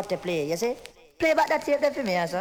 what they play, you see? Play back that tape there for me, sir.